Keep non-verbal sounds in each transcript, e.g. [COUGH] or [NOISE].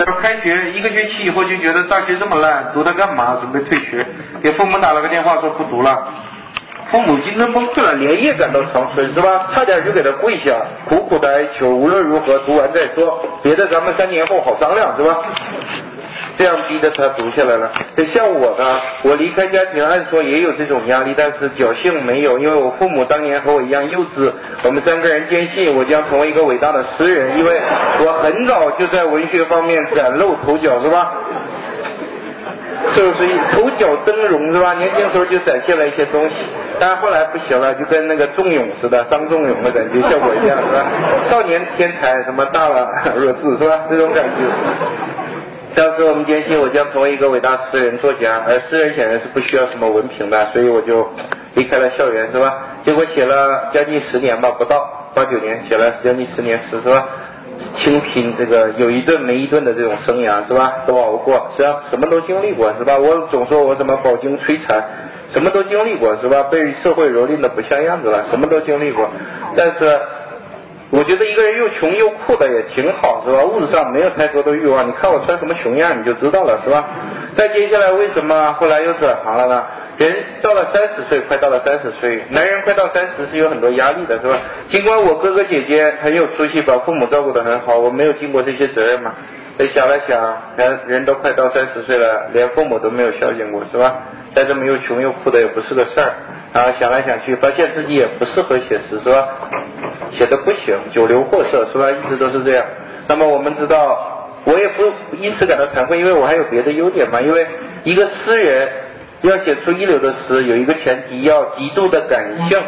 他说开学一个学期以后就觉得大学这么烂，读它干嘛？准备退学，给父母打了个电话说不读了。父母精神崩溃了，连夜赶到长春，是吧？差点就给他跪下，苦苦的哀求，无论如何读完再说，别的咱们三年后好商量，是吧？这样逼着他读下来了。像我呢，我离开家庭，按说也有这种压力，但是侥幸没有，因为我父母当年和我一样幼稚。我们三个人坚信我将成为一个伟大的诗人，因为我很早就在文学方面崭露头角，是吧？就是一头角峥嵘，是吧？年轻时候就展现了一些东西。但是后来不行了，就跟那个仲永似的，张仲永的感觉 [LAUGHS] 效果一样，是吧？少年天才，什么大了弱智，是吧？这种感觉。当时我们坚信我将成为一个伟大诗人作家，而诗人显然是不需要什么文凭的，所以我就离开了校园，是吧？结果写了将近十年吧，不到八九年，写了将近十年诗，是吧？清贫这个有一顿没一顿的这种生涯，是吧？都熬过，是吧？什么都经历过，是吧？我总说我什么饱经摧残。什么都经历过是吧？被社会蹂躏的不像样子了，什么都经历过。但是我觉得一个人又穷又酷的也挺好是吧？物质上没有太多的欲望，你看我穿什么熊样你就知道了是吧？再接下来为什么后来又转行了呢？人到了三十岁，快到了三十岁，男人快到三十是有很多压力的是吧？尽管我哥哥姐姐很有出息，把父母照顾得很好，我没有尽过这些责任嘛。所以想了想，人人都快到三十岁了，连父母都没有孝敬过是吧？再这么又穷又酷的也不是个事儿，然后想来想去，发现自己也不适合写诗，是吧？写的不行，九流货色，是吧？一直都是这样。那么我们知道，我也不因此感到惭愧，因为我还有别的优点嘛。因为一个诗人要写出一流的诗，有一个前提，要极度的感性，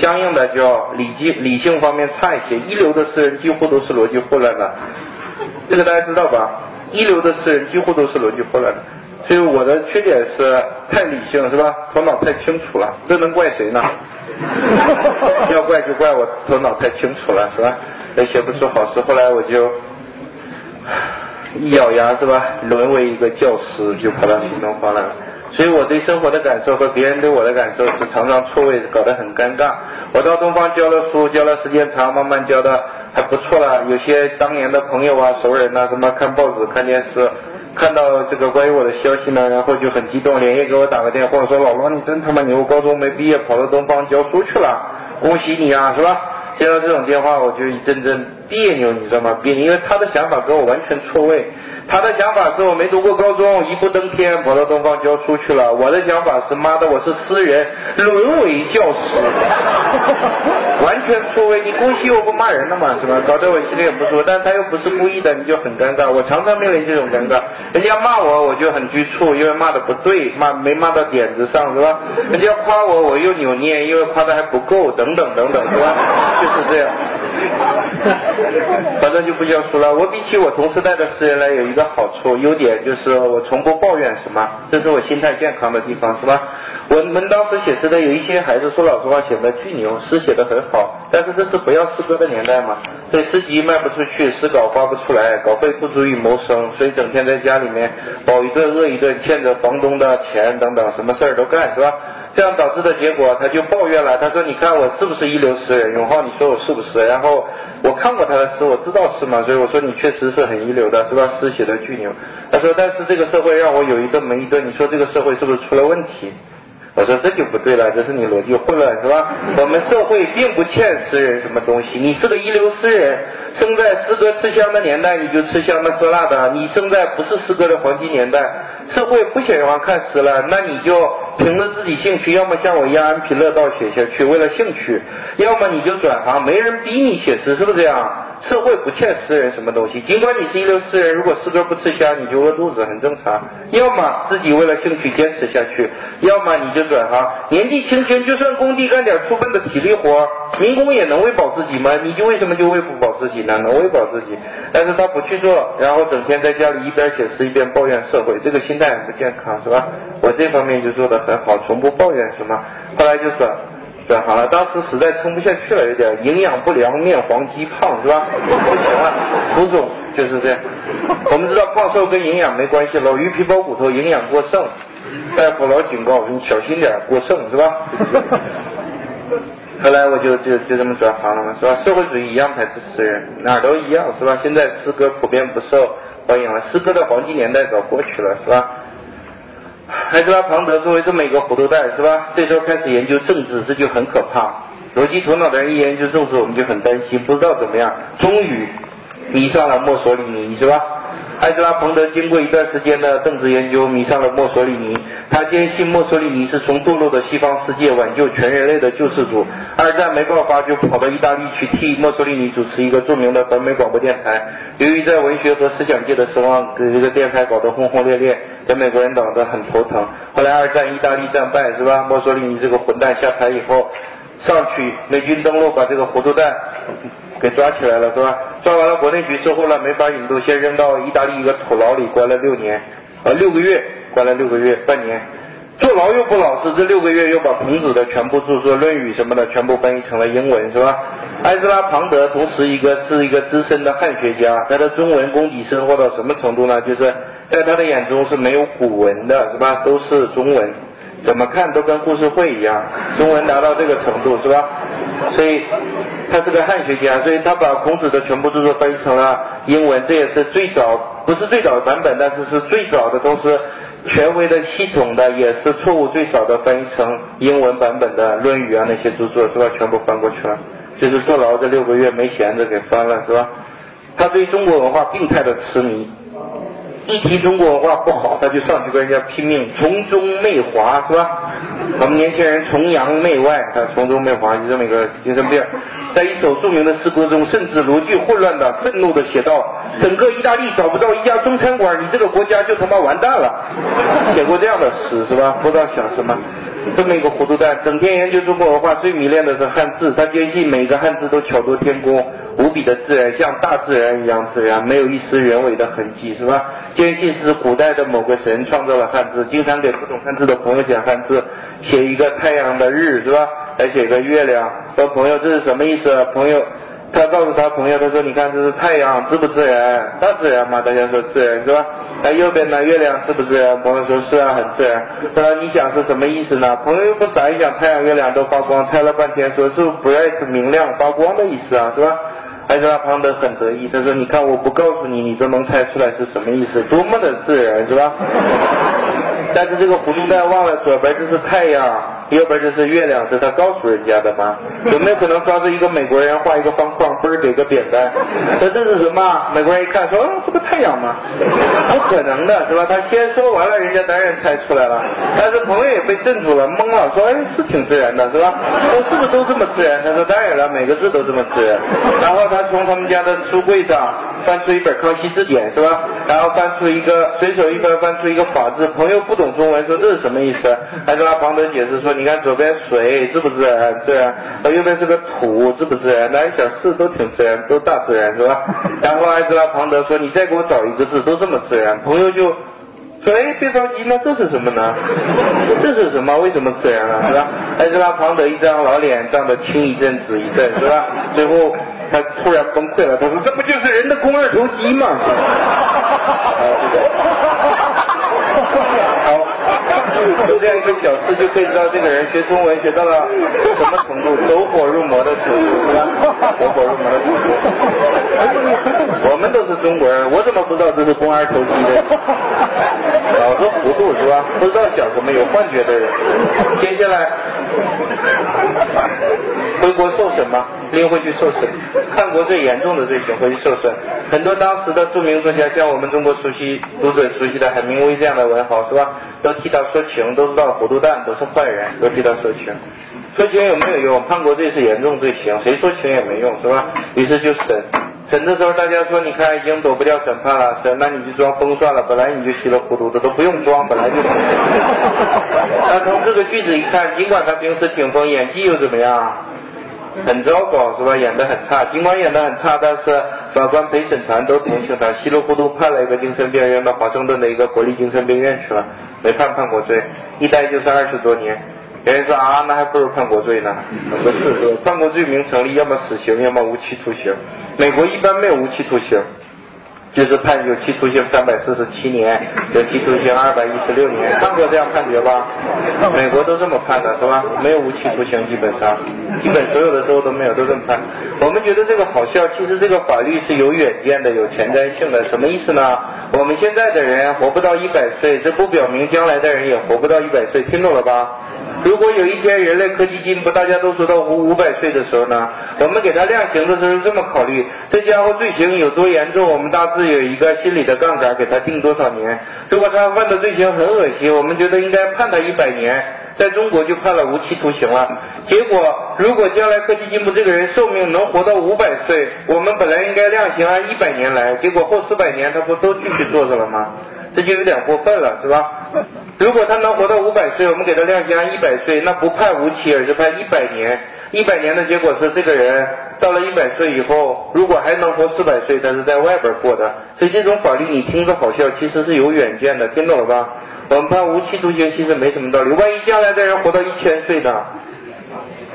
相应的就要理性理性方面差一些。一流的诗人几乎都是逻辑混乱的，这个大家知道吧？一流的诗人几乎都是逻辑混乱的。所以我的缺点是太理性，是吧？头脑太清楚了，这能怪谁呢？[LAUGHS] 要怪就怪我头脑太清楚了，是吧？也写不出好诗，后来我就一咬牙，是吧？沦为一个教师，就跑到新东方来了。所以我对生活的感受和别人对我的感受是常常错位，搞得很尴尬。我到东方教了书，教了时间长，慢慢教的还不错了。有些当年的朋友啊、熟人呐，什么看报纸、看电视。看到这个关于我的消息呢，然后就很激动，连夜给我打个电话，说老罗你真他妈牛，高中没毕业跑到东方教书去了，恭喜你啊，是吧？接到这种电话我就一阵阵别扭，你知道吗？别扭，因为他的想法跟我完全错位。他的想法是我没读过高中，一步登天跑到东方教书去了。我的想法是妈的，我是诗人，沦为教师，[LAUGHS] 完全错位。你恭喜我不骂人了嘛，是吧？搞得我心里也不舒服，但他又不是故意的，你就很尴尬。我常常面临这种尴尬，人家骂我我就很局促，因为骂的不对，骂没骂到点子上，是吧？人家夸我我又扭捏，因为夸的还不够，等等等等，是吧？就是这样。[LAUGHS] 反正就不叫书了。我比起我同时代的诗人来，有一个好处，优点就是我从不抱怨什么，这是我心态健康的地方，是吧？我们当时写诗的有一些孩子，说老实话，写的巨牛，诗写的很好，但是这是不要诗歌的年代嘛，所以诗集卖不出去，诗稿发不出来，稿费不足以谋生，所以整天在家里面饱一顿饿一顿，欠着房东的钱等等，什么事儿都干，是吧？这样导致的结果，他就抱怨了。他说：“你看我是不是一流诗人？永浩，你说我是不是？”然后我看过他的诗，我知道是嘛，所以我说你确实是很一流的，是吧？诗写的巨牛。他说：“但是这个社会让我有一个没一个，你说这个社会是不是出了问题？”我说：“这就不对了，这是你逻辑混乱，是吧？我们社会并不欠诗人什么东西。你是个一流诗人，生在诗歌吃香的年代，你就吃香的喝辣的；你生在不是诗歌的黄金年代。”社会不喜欢看诗了，那你就凭着自己兴趣，要么像我一样安贫乐道写下去，为了兴趣；要么你就转行，没人逼你写诗，是不是这样？社会不欠诗人什么东西，尽管你是一流诗人，如果诗歌不吃香，你就饿肚子，很正常。要么自己为了兴趣坚持下去，要么你就转行。年纪轻轻，就算工地干点粗笨的体力活，民工也能喂饱自己吗？你就为什么就喂不饱自己呢？能喂饱自己，但是他不去做，然后整天在家里一边写诗一边抱怨社会，这个心态很不健康，是吧？我这方面就做得很好，从不抱怨什么。后来就说。转行了，当时实在撑不下去了，有点营养不良，面黄肌胖，是吧？[LAUGHS] 不行了，胡总就是这样。我们知道胖瘦跟营养没关系，老鱼皮包骨头，营养过剩。大夫老警告你小心点，过剩是吧？[LAUGHS] 后来我就就就这么转行了嘛，是吧？社会主义一样排斥诗人，哪儿都一样，是吧？现在诗歌普遍不受欢迎了。诗歌的黄金年代早过去了，是吧？埃兹拉庞德作为这么一个糊涂蛋，是吧？这时候开始研究政治，这就很可怕。逻辑头脑的人一研究政治，我们就很担心，不知道怎么样。终于迷上了墨索里尼，是吧？埃兹拉彭德经过一段时间的政治研究，迷上了墨索里尼。他坚信墨索里尼是从堕落的西方世界挽救全人类的救世主。二战没爆发，就跑到意大利去替墨索里尼主持一个著名的北美广播电台。由于在文学和思想界的声望，给这个电台搞得轰轰烈烈，给美国人搞得很头疼。后来二战意大利战败，是吧？墨索里尼这个混蛋下台以后，上去美军登陆，把这个糊涂蛋。给抓起来了是吧？抓完了国内局之后呢，没法引渡，先扔到意大利一个土牢里关了六年，呃六个月，关了六个月，半年。坐牢又不老实，这六个月又把孔子的全部著作《论语》什么的全部翻译成了英文是吧？埃兹拉庞德同时一个是一个资深的汉学家，他的中文功底深厚到什么程度呢？就是在他的眼中是没有古文的是吧？都是中文，怎么看都跟故事会一样，中文达到这个程度是吧？所以。他是个汉学家，所以他把孔子的全部著作翻译成了英文，这也是最早，不是最早的版本，但是是最早的，都是权威的、系统的，也是错误最少的翻译成英文版本的《论语》啊那些著作是吧？全部翻过去了，就是坐牢这六个月没闲着给翻了是吧？他对中国文化病态的痴迷，一提中国文化不好，他就上去跟人家拼命，从中媚华是吧？我们年轻人崇洋媚外，他崇中媚华，就这么一个精神病。在一首著名的诗歌中，甚至逻辑混乱的、愤怒的写道：“整个意大利找不到一家中餐馆，你这个国家就他妈完蛋了。”写过这样的诗是吧？不知道想什么。这么一个糊涂蛋，整天研究中国文化，最迷恋的是汉字。他坚信每个汉字都巧夺天工，无比的自然，像大自然一样自然，没有一丝人为的痕迹，是吧？坚信是古代的某个神创造了汉字，经常给不懂汉字的朋友讲汉字，写一个太阳的日，是吧？还写个月亮，说朋友这是什么意思？朋友。他告诉他朋友，他说：“你看这是太阳，自不自然？大自然嘛，大家说自然是吧？那右边呢，月亮自不自然？朋友说是啊，很自然。他说你想是什么意思呢？朋友又不傻，一想太阳、月亮都发光，猜了半天，说是 bright 明亮发光的意思啊，是吧？还是他旁的很得意，他说你看我不告诉你，你都能猜出来是什么意思，多么的自然，是吧？[LAUGHS] 但是这个糊涂蛋忘了左边这是太阳。”右边这是月亮，是他告诉人家的吗？有没有可能抓住一个美国人画一个方框，给个扁担？说这是什么？美国人一看说，这不太阳吗？[LAUGHS] 不可能的是吧？他先说完了，人家当然猜出来了。但是朋友也被震住了，懵了，说哎是挺自然的是吧？说是不是都这么自然？他说当然了，每个字都这么自然。然后他从他们家的书柜上翻出一本《康熙字典》是吧？然后翻出一个随手一翻翻出一个法字，朋友不懂中文，说这是什么意思？还跟他庞德解释说你。看左边水自不自然？自然。右边是个土，自不自然？那一想是都挺自然，都大自然是吧？然后埃兹拉庞德说：“你再给我找一个字，都这么自然。”朋友就说：“哎，别着急，那这是什么呢？这是什么？为什么自然了？是吧？”埃兹拉庞德一张老脸涨得青一阵紫一阵，是吧？最后他突然崩溃了，他说：“这不就是人的肱二头肌吗？[LAUGHS] ”就这样一个小事就可以知道这个人学中文学到了什么程度，走火入魔的程度，是吧？走火入魔的程度。[LAUGHS] 中国人，我怎么不知道这是肱二头肌的？[LAUGHS] 脑子糊涂是吧？不知道讲什么，有幻觉的人。接下来回国受审吗？拎回去受审。叛国最严重的罪行回去受审。很多当时的著名作家，像我们中国熟悉读者熟悉的海明威这样的文豪，是吧？都替他说情，都知道糊涂蛋都是坏人，都替他说情。说情有没有用？叛国罪是严重罪行，谁说情也没用，是吧？于是就审。审的时候，大家说，你看已经躲不掉审判了，审那你就装疯算了。本来你就稀里糊涂的，都不用装，本来就。[LAUGHS] 那从这个句子一看，尽管他平时挺疯，演技又怎么样？很糟糕，是吧？演得很差。尽管演得很差，但是法官陪审团都同情他，稀里糊涂判了一个精神病院到华盛顿的一个国立精神病院去了，没判叛国罪，一待就是二十多年。有人说啊，那还不如叛国罪呢？不是，叛国罪名成立，要么死刑，要么无期徒刑。美国一般没有无期徒刑，就是判有期徒刑三百四十七年，有期徒刑二百一十六年，看过这样判决吧？美国都这么判的是吧？没有无期徒刑，基本上，基本所有的州都没有，都这么判。我们觉得这个好笑，其实这个法律是有远见的，有前瞻性的。什么意思呢？我们现在的人活不到一百岁，这不表明将来的人也活不到一百岁，听懂了吧？如果有一天人类科技进步，大家都说到五五百岁的时候呢，我们给他量刑的时候是这么考虑：这家伙罪行有多严重，我们大致有一个心理的杠杆，给他定多少年。如果他犯的罪行很恶心，我们觉得应该判他一百年，在中国就判了无期徒刑了。结果如果将来科技进步，这个人寿命能活到五百岁，我们本来应该量刑按一百年来，结果后四百年他不都继续坐着了吗？这就有点过分了，是吧？如果他能活到五百岁，我们给他量刑按一百岁，那不判无期，而是判一百年。一百年的结果是，这个人到了一百岁以后，如果还能活四百岁，他是在外边过的。所以这种法律你听着好笑，其实是有远见的，听懂了吧？我们判无期徒刑其实没什么道理，万一将来的人活到一千岁呢？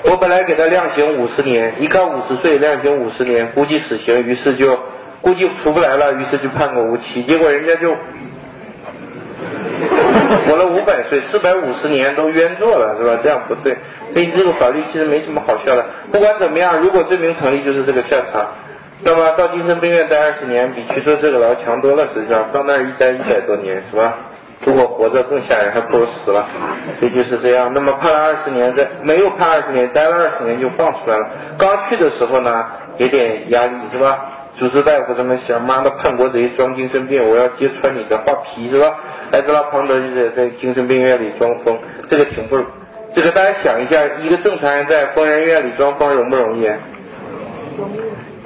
我本来给他量刑五十年，一看五十岁量刑五十年，估计死刑，于是就估计出不来了，于是就判个无期，结果人家就。[LAUGHS] 活了五百岁，四百五十年都冤坐了，是吧？这样不对，所以这个法律其实没什么好笑的。不管怎么样，如果罪名成立，就是这个下场。那么到精神病院待二十年，比去坐这个牢强多了。实际上，到那儿一待一百多年，是吧？如果活着更吓人，还不如死了。所以就是这样。那么判了二十年，在没有判二十年，待了二十年就放出来了。刚去的时候呢，有点压力，是吧？主治大夫他们想，妈的叛国贼装精神病，我要揭穿你的画皮，是吧？埃德拉庞德就在在精神病院里装疯，这个挺不，这个大家想一下，一个正常人在疯人院里装疯容不容易？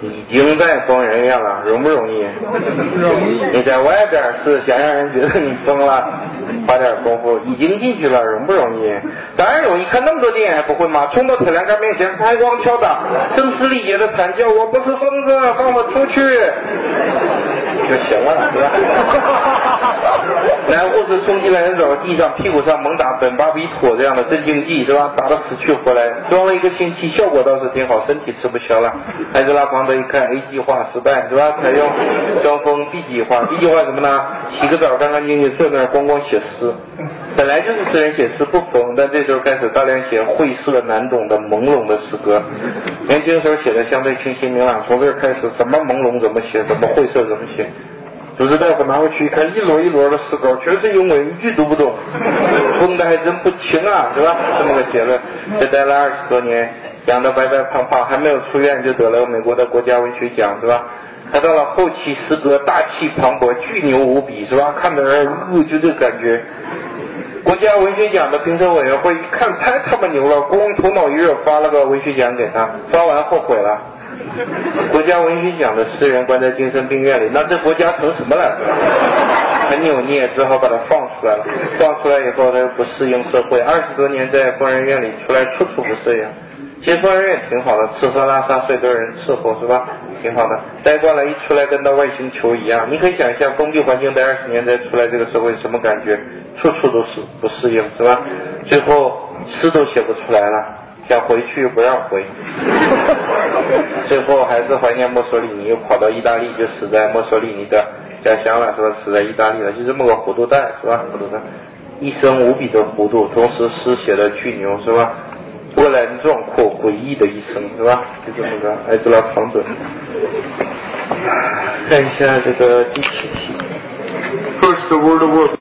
已经在疯人院了，容不容易？容易。你在外边是想让人觉得你疯了，[LAUGHS] 花点功夫，已经进去了，容不容易？当然容易，看那么多电影还不会吗？冲到铁栏杆面前，拍光敲打，声嘶力竭的惨叫：“我不是疯子，放我出去！”就行了，是吧？男护士冲进来，人倒在地上屁股上猛打苯巴比妥这样的镇静剂，是吧？打得死去活来，装了一个星期，效果倒是挺好，身体吃不消了。艾德拉庞德一看 A 计划失败，是吧？采用装疯 B 计划，B 计划什么呢？洗个澡，干干净净，坐那儿光光写诗。本来就是诗人写诗不疯，但这时候开始大量写晦涩难懂的朦胧的诗歌。年轻时候写的相对清晰明朗，从这儿开始怎么朦胧怎么写，怎么晦涩怎么写。主治大夫拿回去一看，一摞一摞的诗稿，全是英文，一句都不懂，疯的还真不轻啊，是吧？这么个结论。这待了二十多年，养得白白胖胖，还没有出院就得了美国的国家文学奖，是吧？他到了后期诗歌大气磅礴，巨牛无比，是吧？看的人呃就这感觉。国家文学奖的评审委员会一看太他妈牛了，光头脑一热发了个文学奖给他，发完后悔了。国家文学奖的诗人关在精神病院里，那这国家成什么了？很扭捏，只好把他放出来了。放出来以后，他又不适应社会，二十多年在疯人院里出来，处处不适应。其实疯人院挺好的，吃喝拉撒睡都有人伺候，是吧？挺好的。待惯了，一出来跟到外星球一样。你可以想象，封闭环境待二十年再出来，这个社会什么感觉？处处都是不适应，是吧？最后诗都写不出来了。想回去又不让回，[LAUGHS] 最后还是怀念墨索里尼，又跑到意大利，就死在墨索里尼的家乡了，是吧？死在意大利了，就这么个糊涂蛋，是吧？糊涂蛋，一生无比的糊涂，同时诗写的巨牛，是吧？波澜壮阔，诡异的一生，是吧？就这么个埃德拉庞德。看一下这个第七题，First World War。